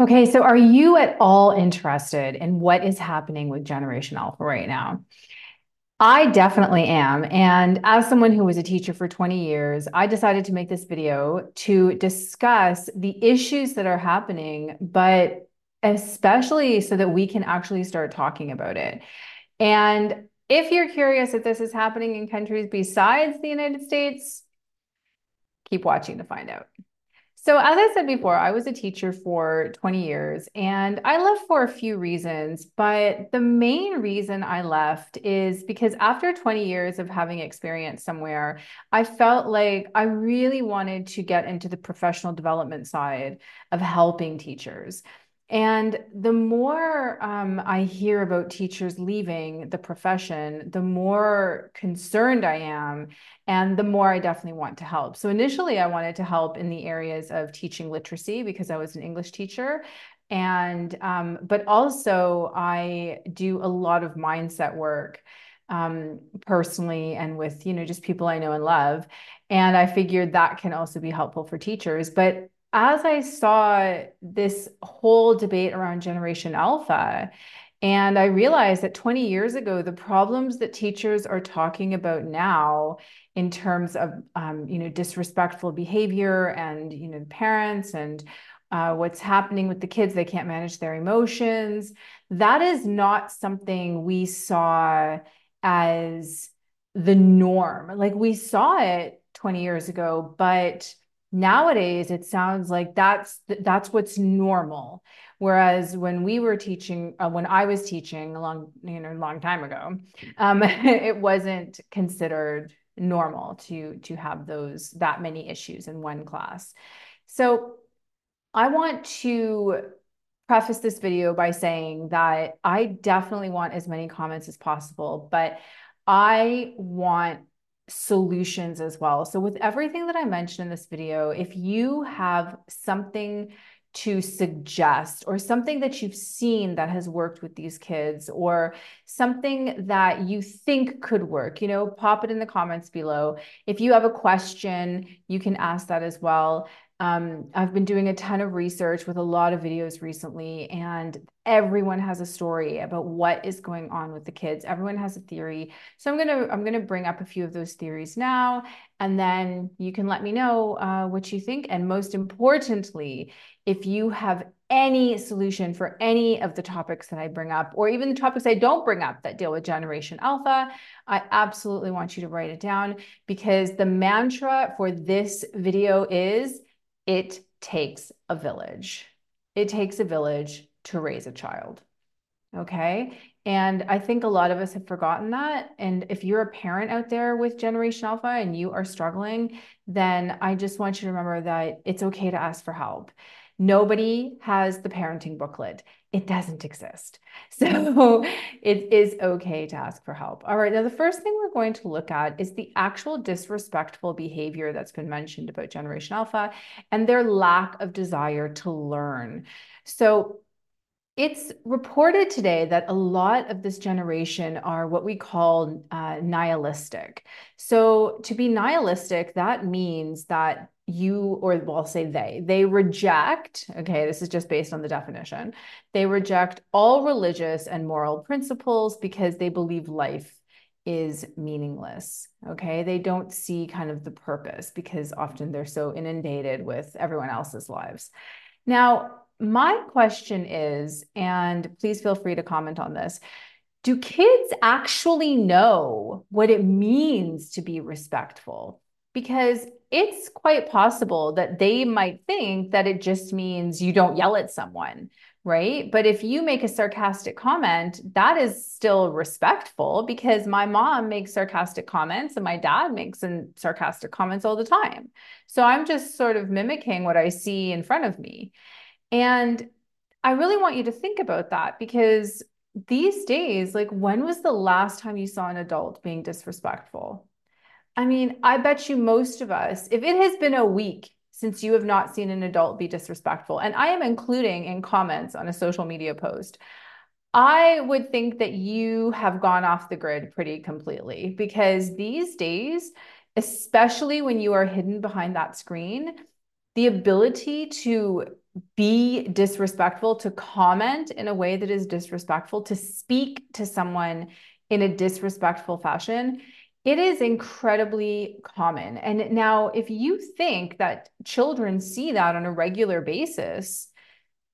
Okay, so are you at all interested in what is happening with Generation Alpha right now? I definitely am. And as someone who was a teacher for 20 years, I decided to make this video to discuss the issues that are happening, but especially so that we can actually start talking about it. And if you're curious if this is happening in countries besides the United States, keep watching to find out. So, as I said before, I was a teacher for 20 years and I left for a few reasons. But the main reason I left is because after 20 years of having experience somewhere, I felt like I really wanted to get into the professional development side of helping teachers. And the more um, I hear about teachers leaving the profession, the more concerned I am, and the more I definitely want to help. So initially, I wanted to help in the areas of teaching literacy because I was an English teacher. And, um, but also, I do a lot of mindset work um, personally and with, you know, just people I know and love. And I figured that can also be helpful for teachers. But as I saw this whole debate around Generation Alpha, and I realized that 20 years ago, the problems that teachers are talking about now in terms of, um, you know, disrespectful behavior and, you know, parents and uh, what's happening with the kids, they can't manage their emotions. That is not something we saw as the norm. Like we saw it 20 years ago, but nowadays it sounds like that's that's what's normal. Whereas when we were teaching uh, when i was teaching a long you know long time ago um, it wasn't considered normal to to have those that many issues in one class. So i want to preface this video by saying that i definitely want as many comments as possible but i want solutions as well. So with everything that I mentioned in this video, if you have something to suggest or something that you've seen that has worked with these kids or something that you think could work, you know, pop it in the comments below. If you have a question, you can ask that as well. Um, I've been doing a ton of research with a lot of videos recently, and everyone has a story about what is going on with the kids. Everyone has a theory. So I'm gonna I'm gonna bring up a few of those theories now, and then you can let me know uh, what you think. And most importantly, if you have any solution for any of the topics that I bring up, or even the topics I don't bring up that deal with Generation Alpha, I absolutely want you to write it down because the mantra for this video is it takes a village. It takes a village to raise a child. Okay. And I think a lot of us have forgotten that. And if you're a parent out there with Generation Alpha and you are struggling, then I just want you to remember that it's okay to ask for help. Nobody has the parenting booklet. It doesn't exist. So it is okay to ask for help. All right. Now, the first thing we're going to look at is the actual disrespectful behavior that's been mentioned about Generation Alpha and their lack of desire to learn. So it's reported today that a lot of this generation are what we call uh, nihilistic. So, to be nihilistic, that means that you, or well, I'll say they, they reject, okay, this is just based on the definition, they reject all religious and moral principles because they believe life is meaningless. Okay. They don't see kind of the purpose because often they're so inundated with everyone else's lives. Now, my question is, and please feel free to comment on this do kids actually know what it means to be respectful? Because it's quite possible that they might think that it just means you don't yell at someone, right? But if you make a sarcastic comment, that is still respectful because my mom makes sarcastic comments and my dad makes sarcastic comments all the time. So I'm just sort of mimicking what I see in front of me. And I really want you to think about that because these days, like, when was the last time you saw an adult being disrespectful? I mean, I bet you most of us, if it has been a week since you have not seen an adult be disrespectful, and I am including in comments on a social media post, I would think that you have gone off the grid pretty completely because these days, especially when you are hidden behind that screen, the ability to be disrespectful, to comment in a way that is disrespectful, to speak to someone in a disrespectful fashion, it is incredibly common. And now, if you think that children see that on a regular basis,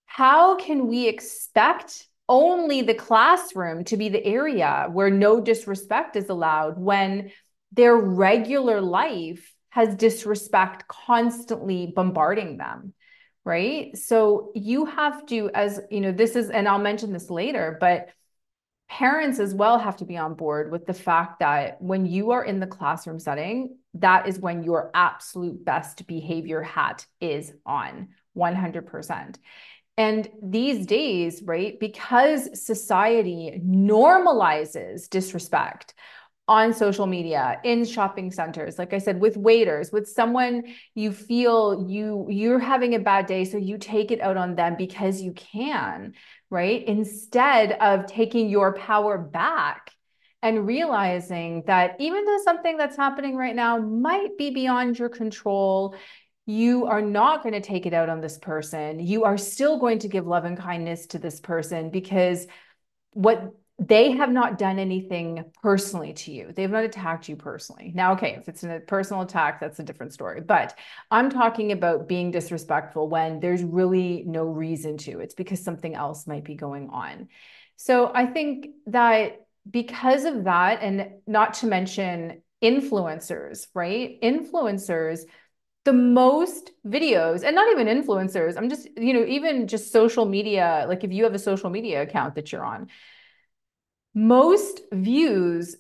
how can we expect only the classroom to be the area where no disrespect is allowed when their regular life has disrespect constantly bombarding them? Right. So you have to, as you know, this is, and I'll mention this later, but parents as well have to be on board with the fact that when you are in the classroom setting, that is when your absolute best behavior hat is on 100%. And these days, right, because society normalizes disrespect, on social media in shopping centers like i said with waiters with someone you feel you you're having a bad day so you take it out on them because you can right? Instead of taking your power back and realizing that even though something that's happening right now might be beyond your control you are not going to take it out on this person. You are still going to give love and kindness to this person because what they have not done anything personally to you. They've not attacked you personally. Now, okay, if it's a personal attack, that's a different story. But I'm talking about being disrespectful when there's really no reason to. It's because something else might be going on. So I think that because of that, and not to mention influencers, right? Influencers the most videos and not even influencers i'm just you know even just social media like if you have a social media account that you're on most views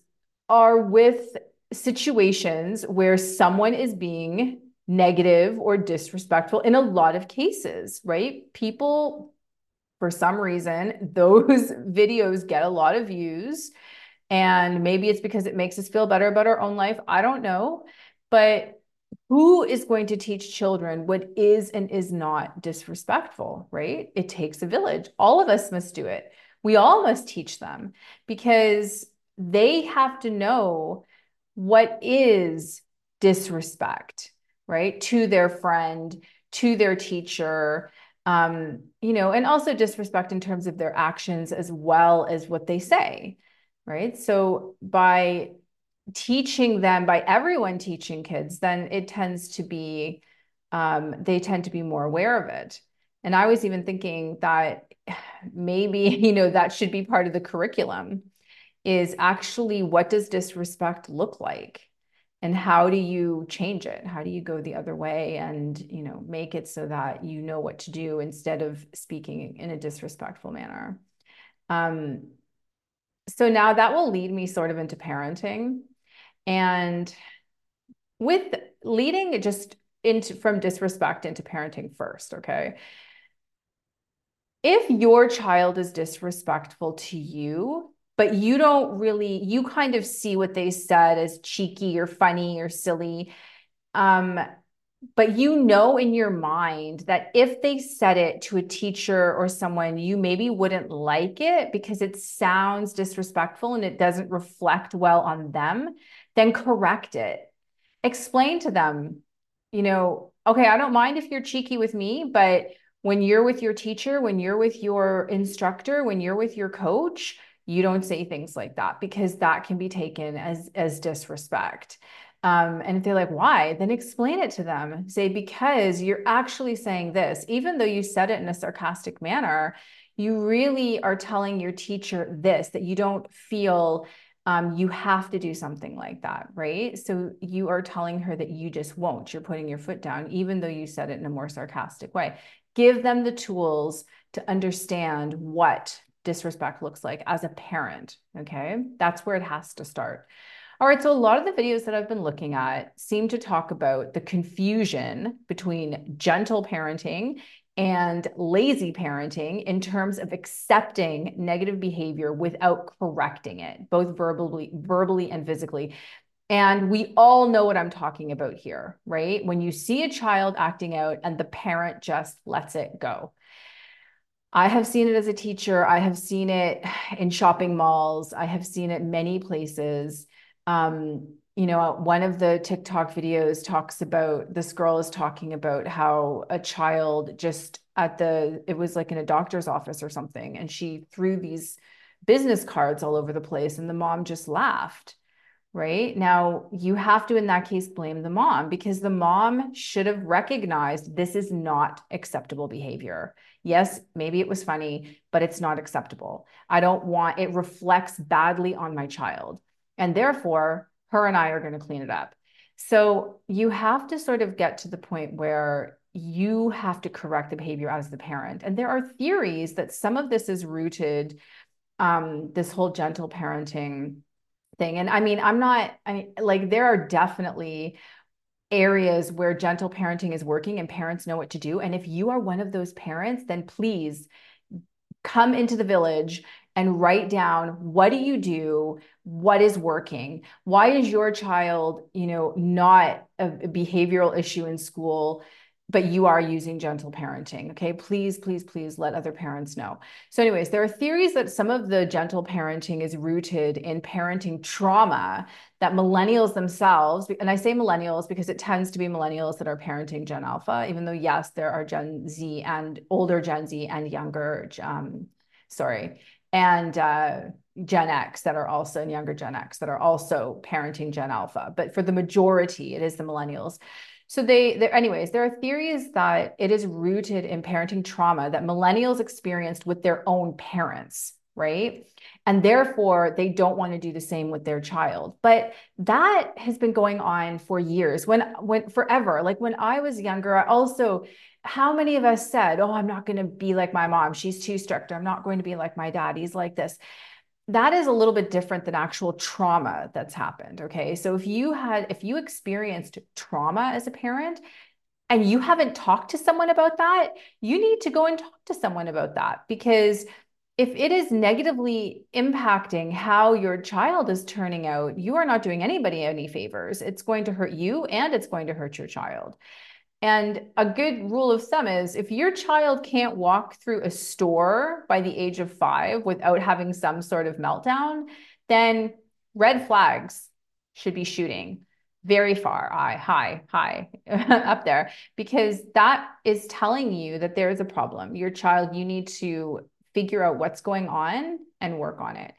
are with situations where someone is being negative or disrespectful in a lot of cases, right? People, for some reason, those videos get a lot of views. And maybe it's because it makes us feel better about our own life. I don't know. But who is going to teach children what is and is not disrespectful, right? It takes a village. All of us must do it. We all must teach them because they have to know what is disrespect, right? To their friend, to their teacher, um, you know, and also disrespect in terms of their actions as well as what they say, right? So by teaching them, by everyone teaching kids, then it tends to be, um, they tend to be more aware of it. And I was even thinking that maybe, you know, that should be part of the curriculum is actually what does disrespect look like? And how do you change it? How do you go the other way and, you know, make it so that you know what to do instead of speaking in a disrespectful manner? Um, so now that will lead me sort of into parenting. And with leading just into from disrespect into parenting first, okay? If your child is disrespectful to you, but you don't really, you kind of see what they said as cheeky or funny or silly. Um, but you know in your mind that if they said it to a teacher or someone, you maybe wouldn't like it because it sounds disrespectful and it doesn't reflect well on them, then correct it. Explain to them, you know, okay, I don't mind if you're cheeky with me, but when you're with your teacher, when you're with your instructor, when you're with your coach, you don't say things like that because that can be taken as as disrespect. Um, and if they're like, why? Then explain it to them. Say, because you're actually saying this, even though you said it in a sarcastic manner, you really are telling your teacher this, that you don't feel um, you have to do something like that, right? So you are telling her that you just won't. You're putting your foot down, even though you said it in a more sarcastic way give them the tools to understand what disrespect looks like as a parent. Okay. That's where it has to start. All right. So, a lot of the videos that I've been looking at seem to talk about the confusion between gentle parenting and lazy parenting in terms of accepting negative behavior without correcting it, both verbally, verbally and physically. And we all know what I'm talking about here, right? When you see a child acting out and the parent just lets it go. I have seen it as a teacher. I have seen it in shopping malls. I have seen it many places. Um, you know, one of the TikTok videos talks about this girl is talking about how a child just at the, it was like in a doctor's office or something, and she threw these business cards all over the place, and the mom just laughed. Right now, you have to, in that case, blame the mom because the mom should have recognized this is not acceptable behavior. Yes, maybe it was funny, but it's not acceptable. I don't want it reflects badly on my child. And therefore, her and I are going to clean it up. So you have to sort of get to the point where you have to correct the behavior as the parent. And there are theories that some of this is rooted, um, this whole gentle parenting thing. And I mean, I'm not, I mean, like, there are definitely areas where gentle parenting is working and parents know what to do. And if you are one of those parents, then please come into the village and write down what do you do what is working why is your child you know not a behavioral issue in school but you are using gentle parenting. Okay. Please, please, please let other parents know. So, anyways, there are theories that some of the gentle parenting is rooted in parenting trauma that millennials themselves, and I say millennials because it tends to be millennials that are parenting Gen Alpha, even though, yes, there are Gen Z and older Gen Z and younger, um, sorry, and uh, Gen X that are also, and younger Gen X that are also parenting Gen Alpha. But for the majority, it is the millennials. So they, anyways, there are theories that it is rooted in parenting trauma that millennials experienced with their own parents, right? And therefore, they don't want to do the same with their child. But that has been going on for years. When, when forever, like when I was younger, I also how many of us said, Oh, I'm not going to be like my mom. She's too strict. I'm not going to be like my dad. He's like this that is a little bit different than actual trauma that's happened. Okay. So if you had, if you experienced trauma as a parent and you haven't talked to someone about that, you need to go and talk to someone about that because if it is negatively impacting how your child is turning out, you are not doing anybody any favors. It's going to hurt you and it's going to hurt your child. And a good rule of thumb is if your child can't walk through a store by the age of five without having some sort of meltdown, then red flags should be shooting very far, high, high, high up there, because that is telling you that there is a problem. Your child, you need to figure out what's going on and work on it.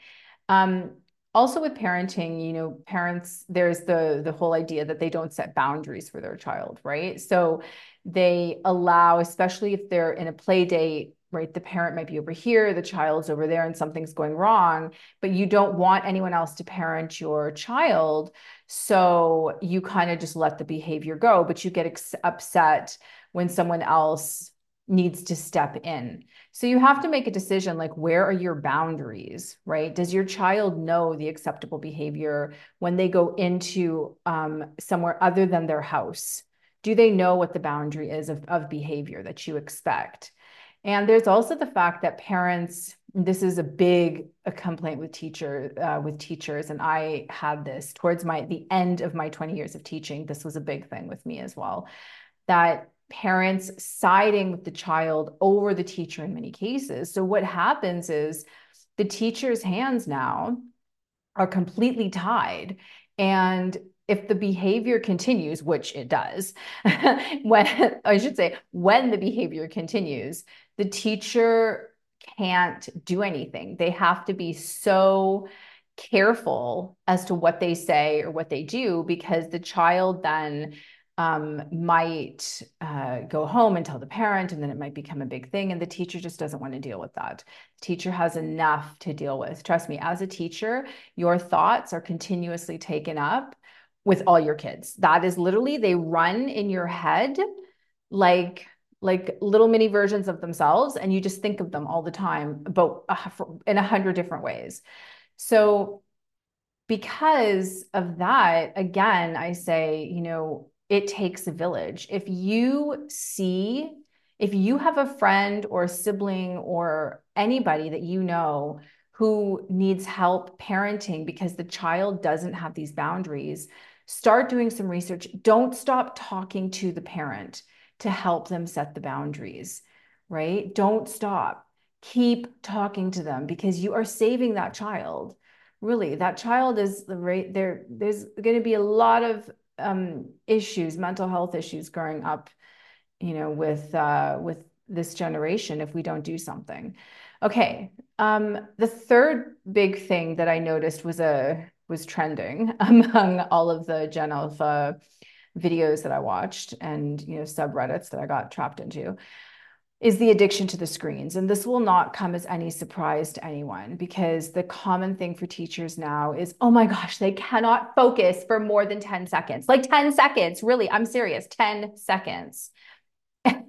Um, also with parenting you know parents there's the the whole idea that they don't set boundaries for their child right? So they allow especially if they're in a play date right the parent might be over here the child's over there and something's going wrong but you don't want anyone else to parent your child. So you kind of just let the behavior go but you get ex- upset when someone else needs to step in. So you have to make a decision like, where are your boundaries, right? Does your child know the acceptable behavior when they go into um, somewhere other than their house? Do they know what the boundary is of, of behavior that you expect? And there's also the fact that parents, this is a big a complaint with teacher uh, with teachers, and I had this towards my the end of my 20 years of teaching. This was a big thing with me as well. That parents siding with the child over the teacher in many cases. So what happens is the teacher's hands now are completely tied. And if the behavior continues, which it does, when I should say, when the behavior continues, the teacher can't do anything. They have to be so careful as to what they say or what they do because the child then um, might uh, go home and tell the parent, and then it might become a big thing. And the teacher just doesn't want to deal with that. The teacher has enough to deal with. Trust me, as a teacher, your thoughts are continuously taken up with all your kids. That is literally, they run in your head like like little mini versions of themselves and you just think of them all the time but in a hundred different ways so because of that again i say you know it takes a village. If you see, if you have a friend or a sibling or anybody that you know who needs help parenting because the child doesn't have these boundaries, start doing some research. Don't stop talking to the parent to help them set the boundaries, right? Don't stop. Keep talking to them because you are saving that child really that child is the right there there's going to be a lot of um, issues mental health issues growing up you know with uh, with this generation if we don't do something. Okay um, the third big thing that i noticed was a was trending among all of the gen alpha videos that i watched and you know subreddits that i got trapped into is the addiction to the screens. And this will not come as any surprise to anyone because the common thing for teachers now is, oh my gosh, they cannot focus for more than 10 seconds. Like 10 seconds, really, I'm serious, 10 seconds.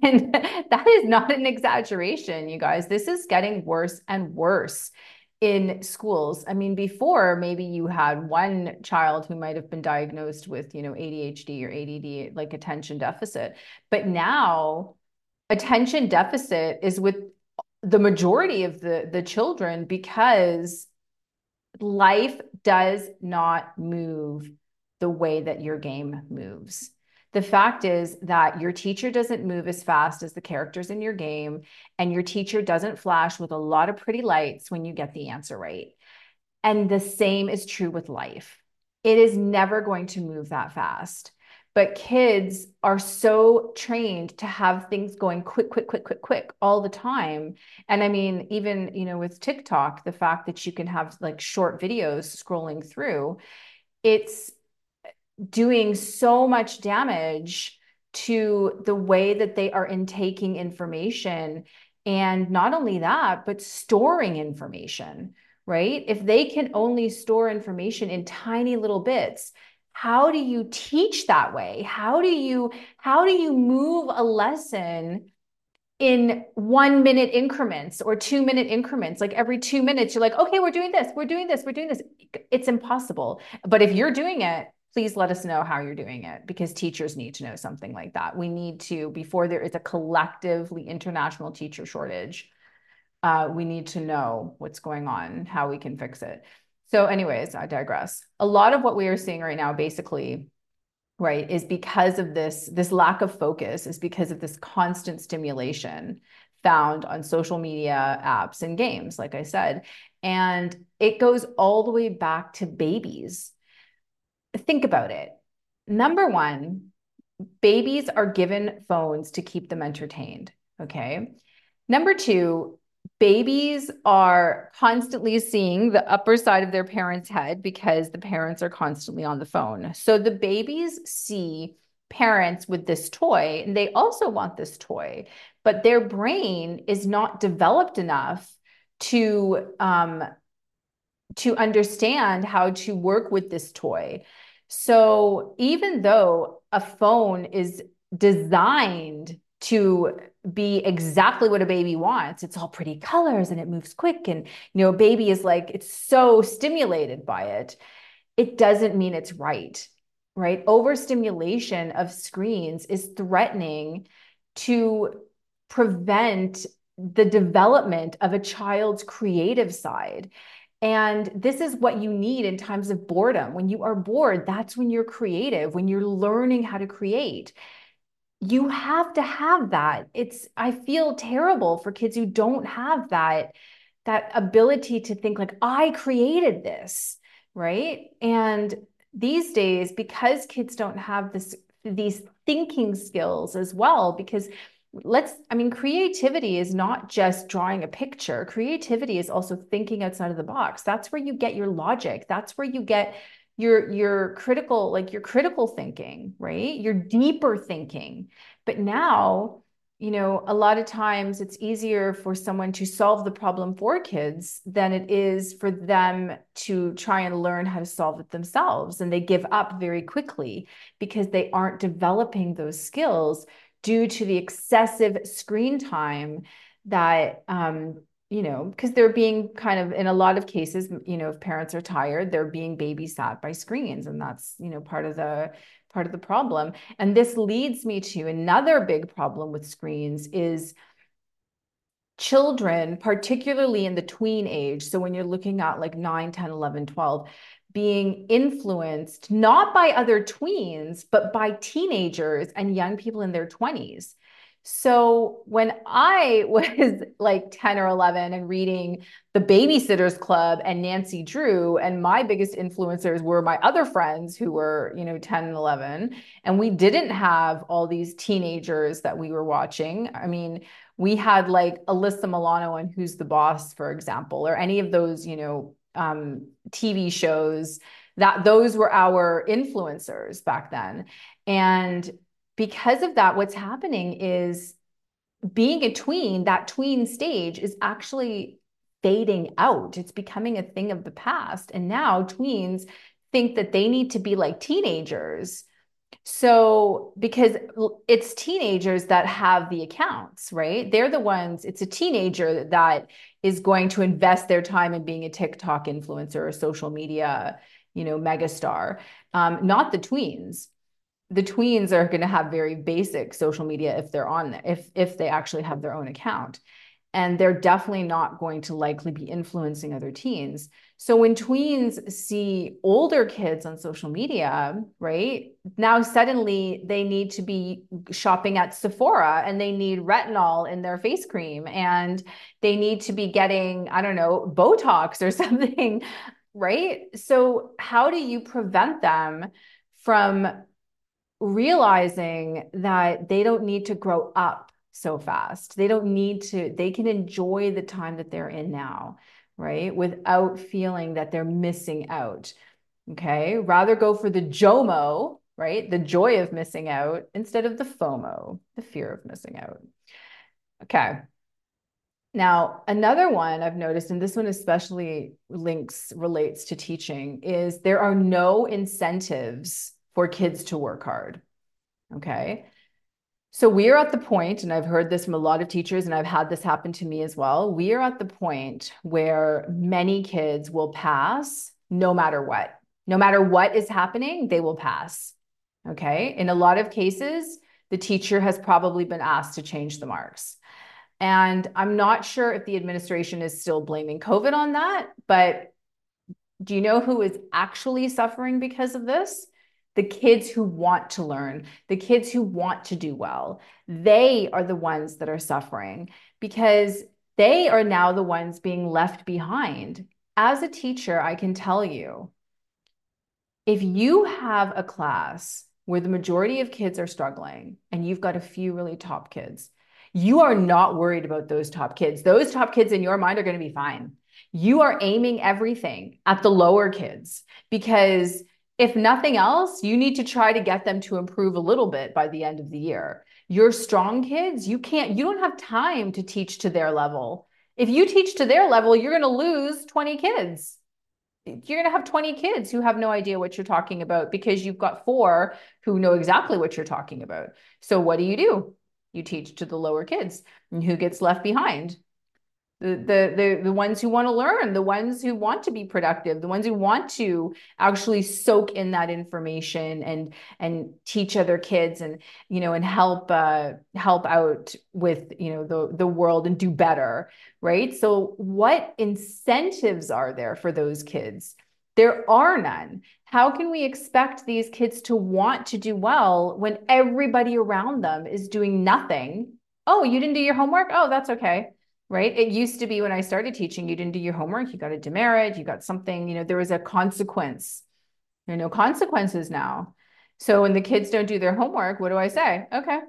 And that is not an exaggeration, you guys. This is getting worse and worse in schools. I mean, before maybe you had one child who might have been diagnosed with, you know, ADHD or ADD, like attention deficit. But now attention deficit is with the majority of the the children because life does not move the way that your game moves. The fact is that your teacher doesn't move as fast as the characters in your game, and your teacher doesn't flash with a lot of pretty lights when you get the answer right. And the same is true with life. It is never going to move that fast but kids are so trained to have things going quick quick quick quick quick all the time. And i mean even you know with tiktok the fact that you can have like short videos scrolling through it's doing so much damage to the way that they are intaking information. And not only that but storing information right? If they can only store information in tiny little bits how do you teach that way? How do you how do you move a lesson in one minute increments or two minute increments? Like every two minutes you're like okay we're doing this we're doing this we're doing this. It's impossible. But if you're doing it please let us know how you're doing it because teachers need to know something like that. We need to before there is a collectively international teacher shortage uh, we need to know what's going on how we can fix it so, anyways, I digress. A lot of what we are seeing right now, basically, right, is because of this this lack of focus, is because of this constant stimulation found on social media apps and games, like I said. And it goes all the way back to babies. Think about it. Number one, babies are given phones to keep them entertained. Okay. Number two, babies are constantly seeing the upper side of their parents' head because the parents are constantly on the phone. So the babies see parents with this toy and they also want this toy, but their brain is not developed enough to um, to understand how to work with this toy. So even though a phone is designed to be exactly what a baby wants. It's all pretty colors and it moves quick. And, you know, a baby is like, it's so stimulated by it. It doesn't mean it's right, right? Overstimulation of screens is threatening to prevent the development of a child's creative side. And this is what you need in times of boredom. When you are bored, that's when you're creative, when you're learning how to create you have to have that. It's i feel terrible for kids who don't have that that ability to think like i created this right? And these days because kids don't have this these thinking skills as well because let's i mean creativity is not just drawing a picture. Creativity is also thinking outside of the box. That's where you get your logic. That's where you get your your critical like your critical thinking right? Your deeper thinking. But now you know a lot of times it's easier for someone to solve the problem for kids than it is for them to try and learn how to solve it themselves. And they give up very quickly because they aren't developing those skills due to the excessive screen time that um, you know, because they're being kind of, in a lot of cases, you know, if parents are tired, they're being babysat by screens. And that's, you know, part of the, part of the problem. And this leads me to another big problem with screens is children, particularly in the tween age. So when you're looking at like 9, 10, 11, 12, being influenced not by other tweens, but by teenagers and young people in their 20s. So when I was like 10 or 11 and reading The Babysitters Club and Nancy Drew, and my biggest influencers were my other friends who were, you know, 10 and 11, and we didn't have all these teenagers that we were watching. I mean, we had like Alyssa Milano and Who's the Boss, for example, or any of those, you know, um, TV shows that those were our influencers back then. And because of that, what's happening is being a tween, that tween stage is actually fading out. It's becoming a thing of the past. And now tweens think that they need to be like teenagers. So, because it's teenagers that have the accounts, right? They're the ones, it's a teenager that is going to invest their time in being a TikTok influencer or social media, you know, megastar, um, not the tweens the tweens are going to have very basic social media if they're on if if they actually have their own account. And they're definitely not going to likely be influencing other teens. So when tweens see older kids on social media right now suddenly they need to be shopping at sephora and they need retinol in their face cream and they need to be getting i don't know botox or something right? So how do you prevent them from realizing that they don't need to grow up so fast. They don't need to, they can enjoy the time that they're in now, right? Without feeling that they're missing out. Okay. Rather go for the JOMO, right? The joy of missing out instead of the FOMO, the fear of missing out. Okay. Now, another one I've noticed, and this one especially links, relates to teaching, is there are no incentives for kids to work hard. Okay. So we are at the point, and I've heard this from a lot of teachers, and I've had this happen to me as well. We are at the point where many kids will pass no matter what. No matter what is happening, they will pass. Okay. In a lot of cases, the teacher has probably been asked to change the marks. And I'm not sure if the administration is still blaming COVID on that, but do you know who is actually suffering because of this? The kids who want to learn, the kids who want to do well, they are the ones that are suffering because they are now the ones being left behind. As a teacher, I can tell you if you have a class where the majority of kids are struggling and you've got a few really top kids, you are not worried about those top kids. Those top kids in your mind are going to be fine. You are aiming everything at the lower kids because if nothing else, you need to try to get them to improve a little bit by the end of the year. Your strong kids, you can't, you don't have time to teach to their level. If you teach to their level, you're going to lose 20 kids. You're going to have 20 kids who have no idea what you're talking about because you've got four who know exactly what you're talking about. So, what do you do? You teach to the lower kids. And who gets left behind? The, the the ones who want to learn the ones who want to be productive the ones who want to actually soak in that information and and teach other kids and you know and help uh help out with you know the the world and do better right? So what incentives are there for those kids? There are none. How can we expect these kids to want to do well when everybody around them is doing nothing? Oh you didn't do your homework? Oh that's okay right? It used to be when I started teaching, you didn't do your homework, you got a demerit, you got something, you know, there was a consequence. There are no consequences now. So when the kids don't do their homework, what do I say? Okay,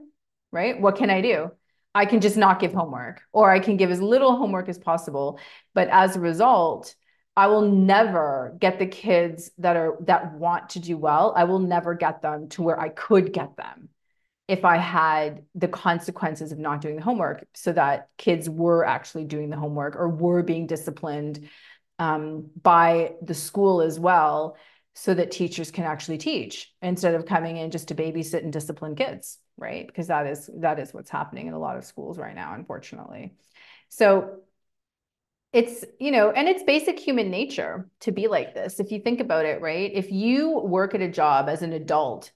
right? What can I do? I can just not give homework, or I can give as little homework as possible. But as a result, I will never get the kids that are that want to do well. I will never get them to where I could get them if I had the consequences of not doing the homework so that kids were actually doing the homework or were being disciplined um, by the school as well so that teachers can actually teach instead of coming in just to babysit and discipline kids right? Because that is that is what's happening in a lot of schools right now unfortunately. So it's you know and it's basic human nature to be like this if you think about it right? If you work at a job as an adult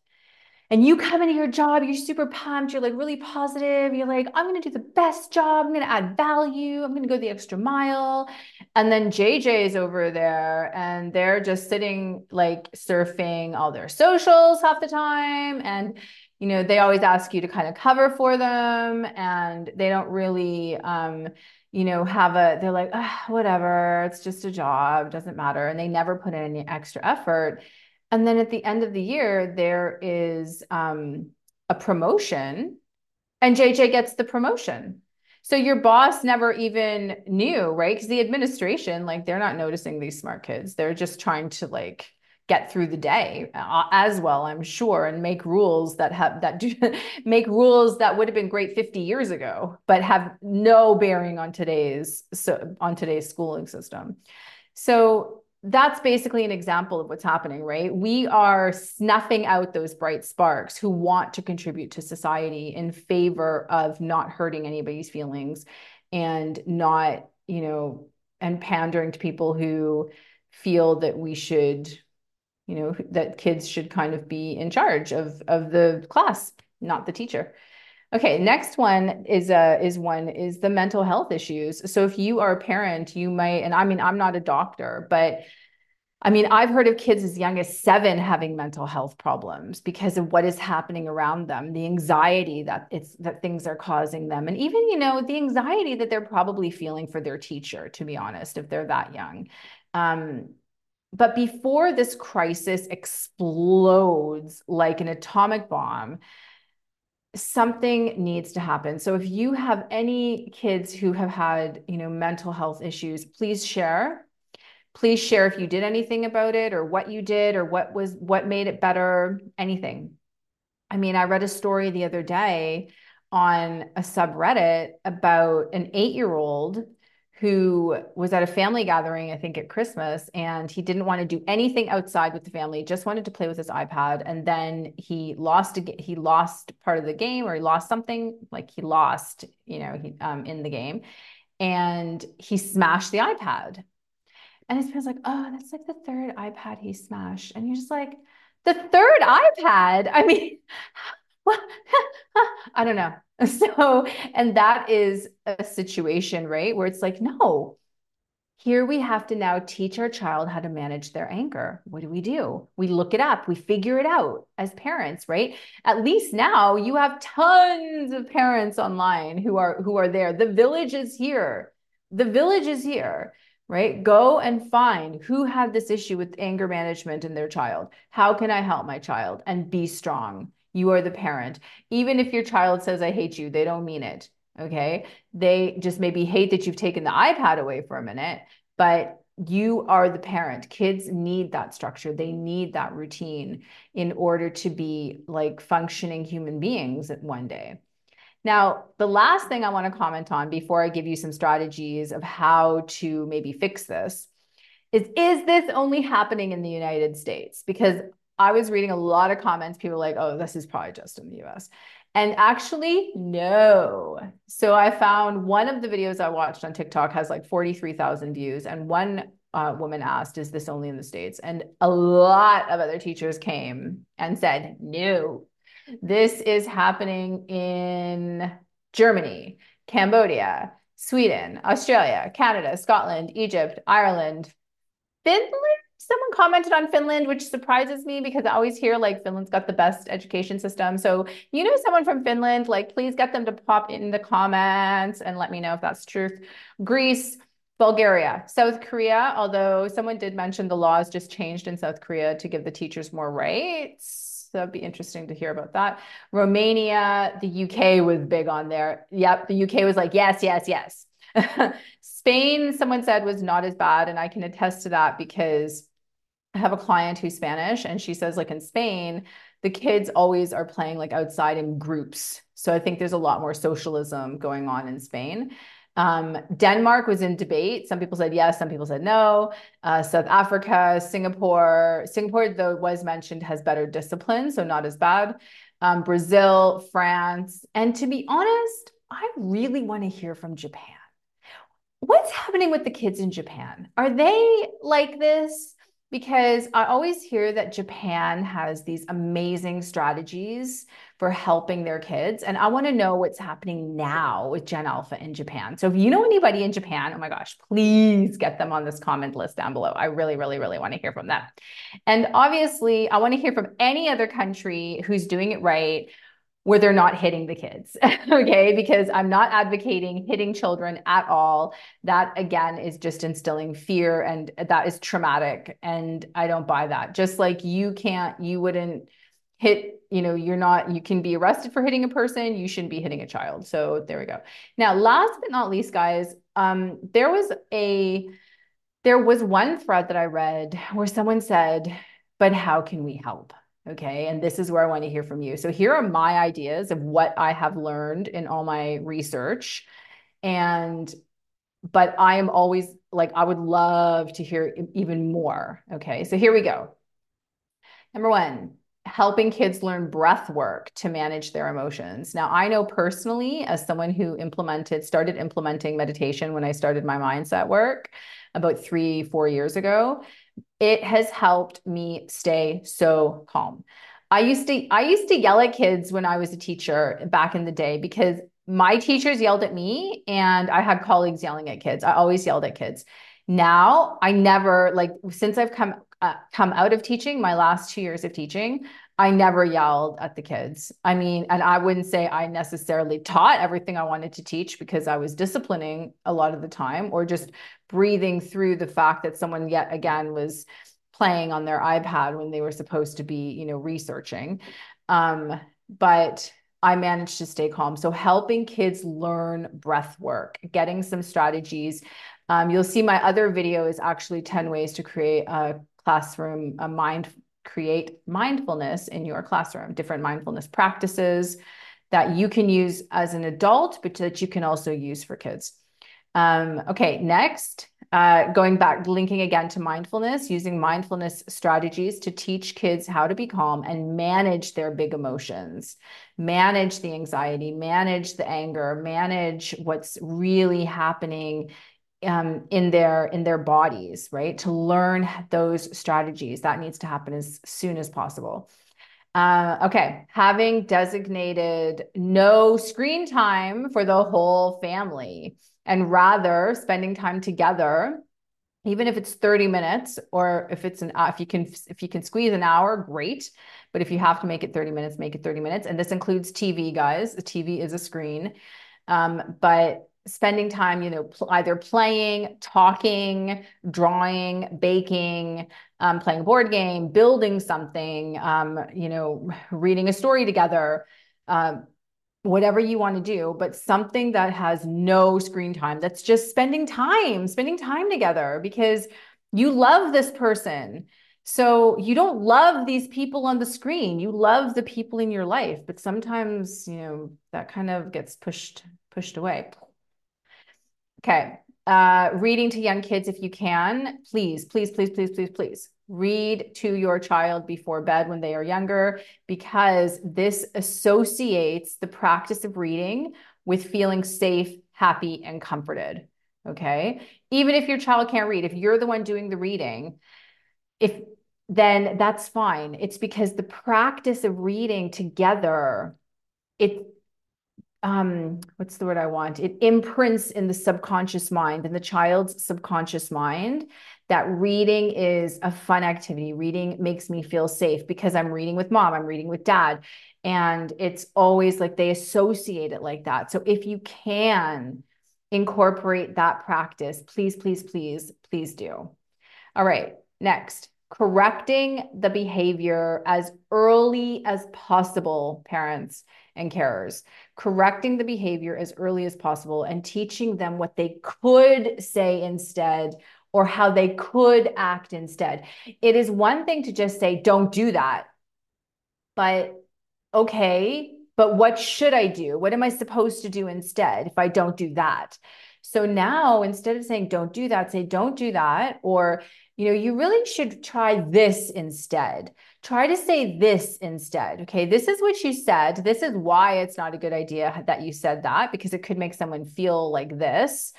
and you come into your job, you're super pumped, you're like really positive, you're like, I'm gonna do the best job, I'm gonna add value, I'm gonna go the extra mile. And then JJ is over there and they're just sitting like surfing all their socials half the time. And you know, they always ask you to kind of cover for them and they don't really, um, you know, have a, they're like, ah, whatever, it's just a job, doesn't matter. And they never put in any extra effort. And then at the end of the year, there is um, a promotion and JJ gets the promotion. So your boss never even knew, right? Because the administration, like, they're not noticing these smart kids. They're just trying to like get through the day uh, as well, I'm sure, and make rules that have that do make rules that would have been great 50 years ago, but have no bearing on today's so on today's schooling system. So that's basically an example of what's happening, right? We are snuffing out those bright sparks who want to contribute to society in favor of not hurting anybody's feelings and not, you know, and pandering to people who feel that we should, you know, that kids should kind of be in charge of of the class, not the teacher. Okay, next one is uh is one is the mental health issues. So if you are a parent, you might, and I mean, I'm not a doctor, but I mean, I've heard of kids as young as seven having mental health problems because of what is happening around them, the anxiety that it's that things are causing them, and even you know the anxiety that they're probably feeling for their teacher. To be honest, if they're that young. Um, but before this crisis explodes like an atomic bomb, something needs to happen. So if you have any kids who have had, you know, mental health issues, please share. Please share if you did anything about it or what you did or what was what made it better, anything. I mean, I read a story the other day on a subreddit about an 8-year-old who was at a family gathering, I think at Christmas, and he didn't want to do anything outside with the family, just wanted to play with his iPad. And then he lost he lost part of the game or he lost something like he lost, you know, he, um, in the game and he smashed the iPad. And his parents like, oh, that's like the third iPad he smashed. And you're just like, the third iPad? I mean, what? I don't know. So, and that is a situation, right? Where it's like, no, here we have to now teach our child how to manage their anger. What do we do? We look it up, we figure it out as parents, right? At least now you have tons of parents online who are who are there. The village is here. The village is here, right? Go and find who had this issue with anger management in their child. How can I help my child and be strong? You are the parent. Even if your child says, I hate you, they don't mean it. Okay. They just maybe hate that you've taken the iPad away for a minute, but you are the parent. Kids need that structure. They need that routine in order to be like functioning human beings one day. Now, the last thing I want to comment on before I give you some strategies of how to maybe fix this is is this only happening in the United States? Because I was reading a lot of comments. People like, oh, this is probably just in the US. And actually, no. So I found one of the videos I watched on TikTok has like 43,000 views. And one uh, woman asked, is this only in the States? And a lot of other teachers came and said, no, this is happening in Germany, Cambodia, Sweden, Australia, Canada, Scotland, Egypt, Ireland, Finland someone commented on Finland, which surprises me because I always hear like Finland's got the best education system. So you know someone from Finland, like please get them to pop in the comments and let me know if that's truth. Greece, Bulgaria, South Korea, although someone did mention the laws just changed in South Korea to give the teachers more rights. So that'd be interesting to hear about that. Romania, the UK was big on there. Yep, the UK was like, yes, yes, yes. Spain, someone said, was not as bad. And I can attest to that because I have a client who's Spanish and she says like in Spain, the kids always are playing like outside in groups. So I think there's a lot more socialism going on in Spain. Um, Denmark was in debate. Some people said yes, some people said no. Uh, South Africa, Singapore. Singapore, though, was mentioned, has better discipline, so not as bad. Um, Brazil, France. And to be honest, I really want to hear from Japan. What's happening with the kids in Japan? Are they like this? Because I always hear that Japan has these amazing strategies for helping their kids. And I want to know what's happening now with Gen Alpha in Japan. So if you know anybody in Japan, oh my gosh, please get them on this comment list down below. I really, really, really want to hear from them. And obviously, I want to hear from any other country who's doing it right where they're not hitting the kids. okay. Because I'm not advocating hitting children at all. That again is just instilling fear and that is traumatic. And I don't buy that. Just like you can't, you wouldn't hit, you know, you're not, you can be arrested for hitting a person. You shouldn't be hitting a child. So there we go. Now, last but not least, guys, um, there was a, there was one thread that I read where someone said, but how can we help? Okay. And this is where I want to hear from you. So here are my ideas of what I have learned in all my research. And, but I am always like, I would love to hear even more. Okay. So here we go. Number one, helping kids learn breath work to manage their emotions. Now, I know personally, as someone who implemented, started implementing meditation when I started my mindset work about three, four years ago, it has helped me stay so calm. I used to I used to yell at kids when I was a teacher back in the day because my teachers yelled at me and I had colleagues yelling at kids. I always yelled at kids. Now, I never like since I've come uh, come out of teaching, my last 2 years of teaching, I never yelled at the kids. I mean, and I wouldn't say I necessarily taught everything I wanted to teach because I was disciplining a lot of the time or just breathing through the fact that someone yet again was playing on their iPad when they were supposed to be, you know, researching. Um, but I managed to stay calm. So helping kids learn breath work, getting some strategies. Um, you'll see my other video is actually 10 ways to create a classroom, a mind create mindfulness in your classroom, different mindfulness practices that you can use as an adult, but that you can also use for kids. Um, okay, next, uh, going back, linking again to mindfulness, using mindfulness strategies to teach kids how to be calm and manage their big emotions, manage the anxiety, manage the anger, manage what's really happening um, in their in their bodies, right? To learn those strategies, that needs to happen as soon as possible. Uh, okay, having designated no screen time for the whole family, and rather spending time together, even if it's thirty minutes, or if it's an uh, if you can if you can squeeze an hour, great. But if you have to make it thirty minutes, make it thirty minutes. And this includes TV, guys. The TV is a screen, um, but spending time, you know, pl- either playing, talking, drawing, baking, um, playing a board game, building something, um, you know, reading a story together, uh, whatever you want to do, but something that has no screen time. That's just spending time, spending time together because you love this person. So you don't love these people on the screen. You love the people in your life, but sometimes, you know, that kind of gets pushed pushed away. Okay. Uh, reading to young kids if you can. Please, please, please, please, please, please read to your child before bed when they are younger because this associates the practice of reading with feeling safe, happy, and comforted. Okay. Even if your child can't read, if you're the one doing the reading, if then that's fine. It's because the practice of reading together, it um what's the word i want? It imprints in the subconscious mind in the child's subconscious mind that reading is a fun activity. Reading makes me feel safe because i'm reading with mom i'm reading with dad and it's always like they associate it like that. So if you can incorporate that practice please please please please do. All right next. Correcting the behavior as early as possible parents and carers correcting the behavior as early as possible and teaching them what they could say instead or how they could act instead. It is one thing to just say, don't do that. But okay, but what should I do? What am I supposed to do instead if I don't do that? So now instead of saying, don't do that, say, don't do that. Or, you know, you really should try this instead try to say this instead. Okay, this is what you said. This is why it's not a good idea that you said that because it could make someone feel like this.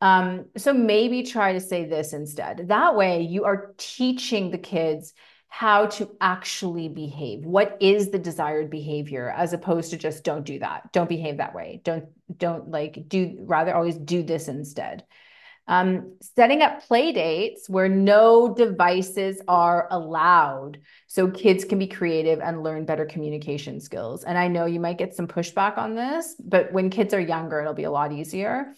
Um, so maybe try to say this instead. That way, you are teaching the kids how to actually behave. What is the desired behavior as opposed to just don't do that. Don't behave that way. Don't don't like do rather always do this instead. Um, setting up play dates where no devices are allowed so kids can be creative and learn better communication skills. And I know you might get some pushback on this, but when kids are younger, it'll be a lot easier.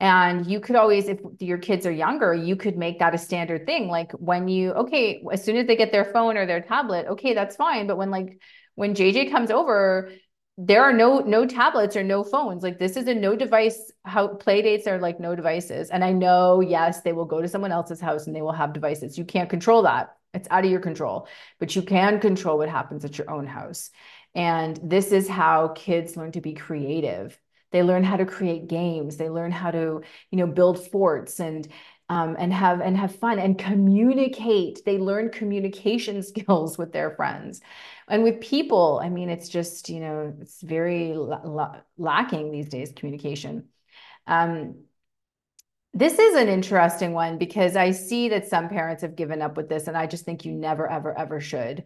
And you could always, if your kids are younger, you could make that a standard thing. Like when you, okay, as soon as they get their phone or their tablet, okay, that's fine. But when like when JJ comes over, there are no no tablets or no phones. Like this is a no device how play dates are like no devices. And i know yes they will go to someone else's house and they will have devices. You can't control that. It's out of your control. But you can control what happens at your own house. And this is how kids learn to be creative. They learn how to create games. They learn how to you know build forts and um, and have and have fun and communicate. They learn communication skills with their friends. And with people i mean it's just you know it's very lacking these days communication. Um, this is an interesting one because i see that some parents have given up with this and i just think you never ever ever should.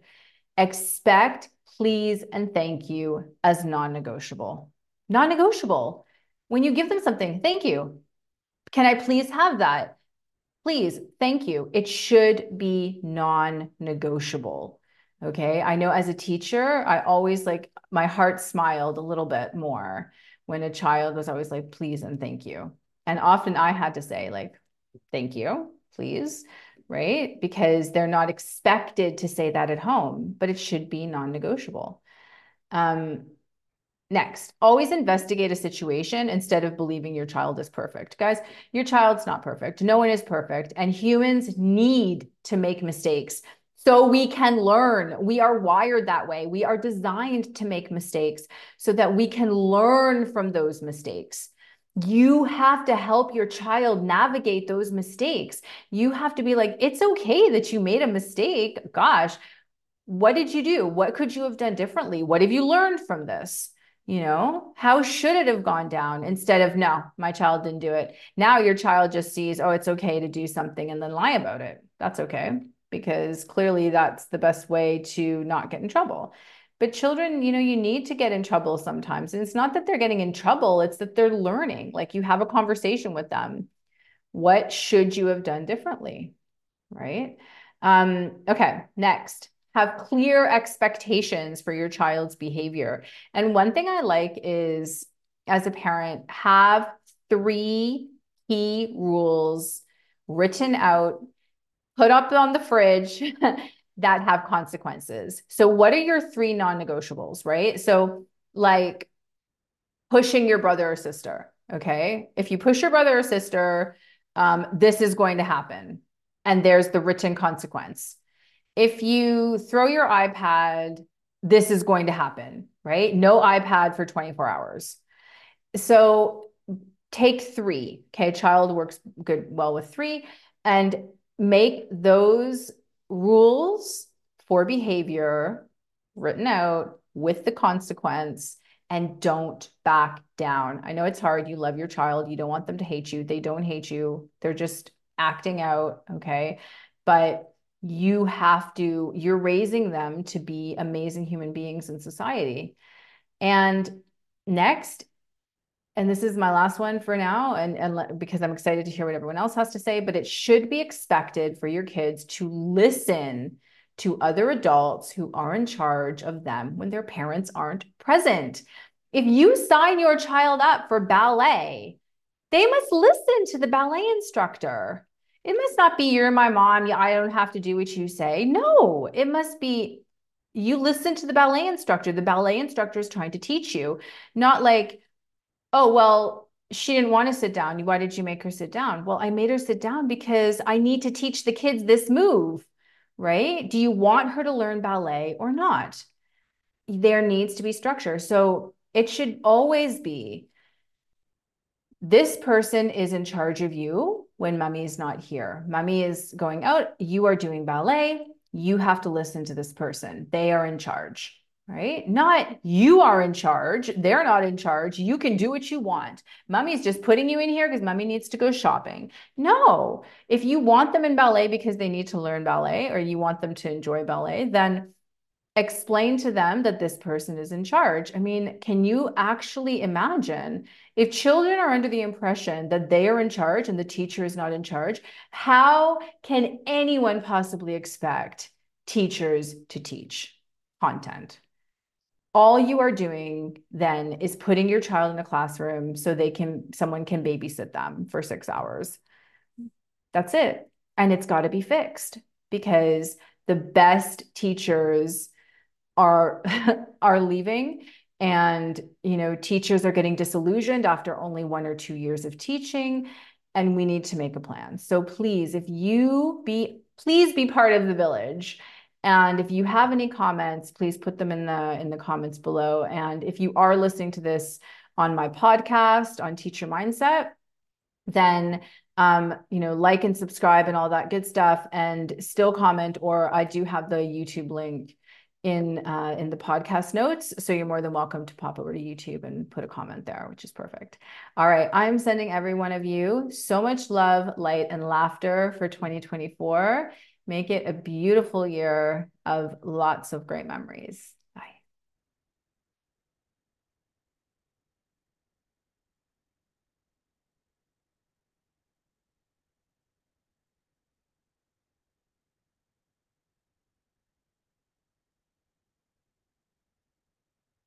Expect please and thank you as non-negotiable. Non-negotiable. When you give them something thank you. Can i please have that please thank you it should be non-negotiable Okay. I know as a teacher, I always like my heart smiled a little bit more when a child was always like, please and thank you. And often I had to say, like, thank you, please, right? Because they're not expected to say that at home, but it should be non negotiable. Um, Next, always investigate a situation instead of believing your child is perfect. Guys, your child's not perfect. No one is perfect. And humans need to make mistakes so we can learn. We are wired that way. We are designed to make mistakes so that we can learn from those mistakes. You have to help your child navigate those mistakes. You have to be like, it's okay that you made a mistake. Gosh, what did you do? What could you have done differently? What have you learned from this? You know, how should it have gone down instead of, no, my child didn't do it. Now your child just sees, oh, it's okay to do something and then lie about it. That's okay because clearly that's the best way to not get in trouble. But children, you know, you need to get in trouble sometimes. And it's not that they're getting in trouble, it's that they're learning. Like you have a conversation with them. What should you have done differently? Right. Um, okay, next. Have clear expectations for your child's behavior. And one thing I like is, as a parent, have three key rules written out put up on the fridge that have consequences. So, what are your three non negotiables, right? So, like pushing your brother or sister. Okay. If you push your brother or sister, um, this is going to happen. And there's the written consequence. If you throw your iPad, this is going to happen, right? No iPad for 24 hours. So take three. Okay. Child works good, well with three. And make those rules for behavior written out with the consequence and don't back down. I know it's hard. You love your child. You don't want them to hate you. They don't hate you. They're just acting out. Okay. But you have to, you're raising them to be amazing human beings in society. And next and this is my last one for now and, and because i'm excited to hear what everyone else has to say but it should be expected for your kids to listen to other adults who are in charge of them when their parents aren't present if you sign your child up for ballet they must listen to the ballet instructor it must not be you're my mom i don't have to do what you say no it must be you listen to the ballet instructor the ballet instructor is trying to teach you not like oh, well, she didn't want to sit down. Why did you make her sit down? Well, I made her sit down because I need to teach the kids this move, right? Do you want her to learn ballet or not? There needs to be structure. So it should always be this person is in charge of you when mummy is not here. Mummy is going out, you are doing ballet, you have to listen to this person. They are in charge right? Not you are in charge. They're not in charge. You can do what you want. Mummy's just putting you in here because mummy needs to go shopping. No, if you want them in ballet because they need to learn ballet or you want them to enjoy ballet, then explain to them that this person is in charge. I mean, can you actually imagine if children are under the impression that they are in charge and the teacher is not in charge? How can anyone possibly expect teachers to teach content? All you are doing then is putting your child in a classroom so they can someone can babysit them for 6 hours. That's it. And it's got to be fixed because the best teachers are are leaving and you know teachers are getting disillusioned after only one or two years of teaching and we need to make a plan so please if you be please be part of the village and if you have any comments please put them in the in the comments below and if you are listening to this on my podcast on teacher mindset then um, you know, like and subscribe and all that good stuff, and still comment. Or I do have the YouTube link in uh, in the podcast notes. So you're more than welcome to pop over to YouTube and put a comment there, which is perfect. All right, I'm sending every one of you so much love, light, and laughter for 2024. Make it a beautiful year of lots of great memories.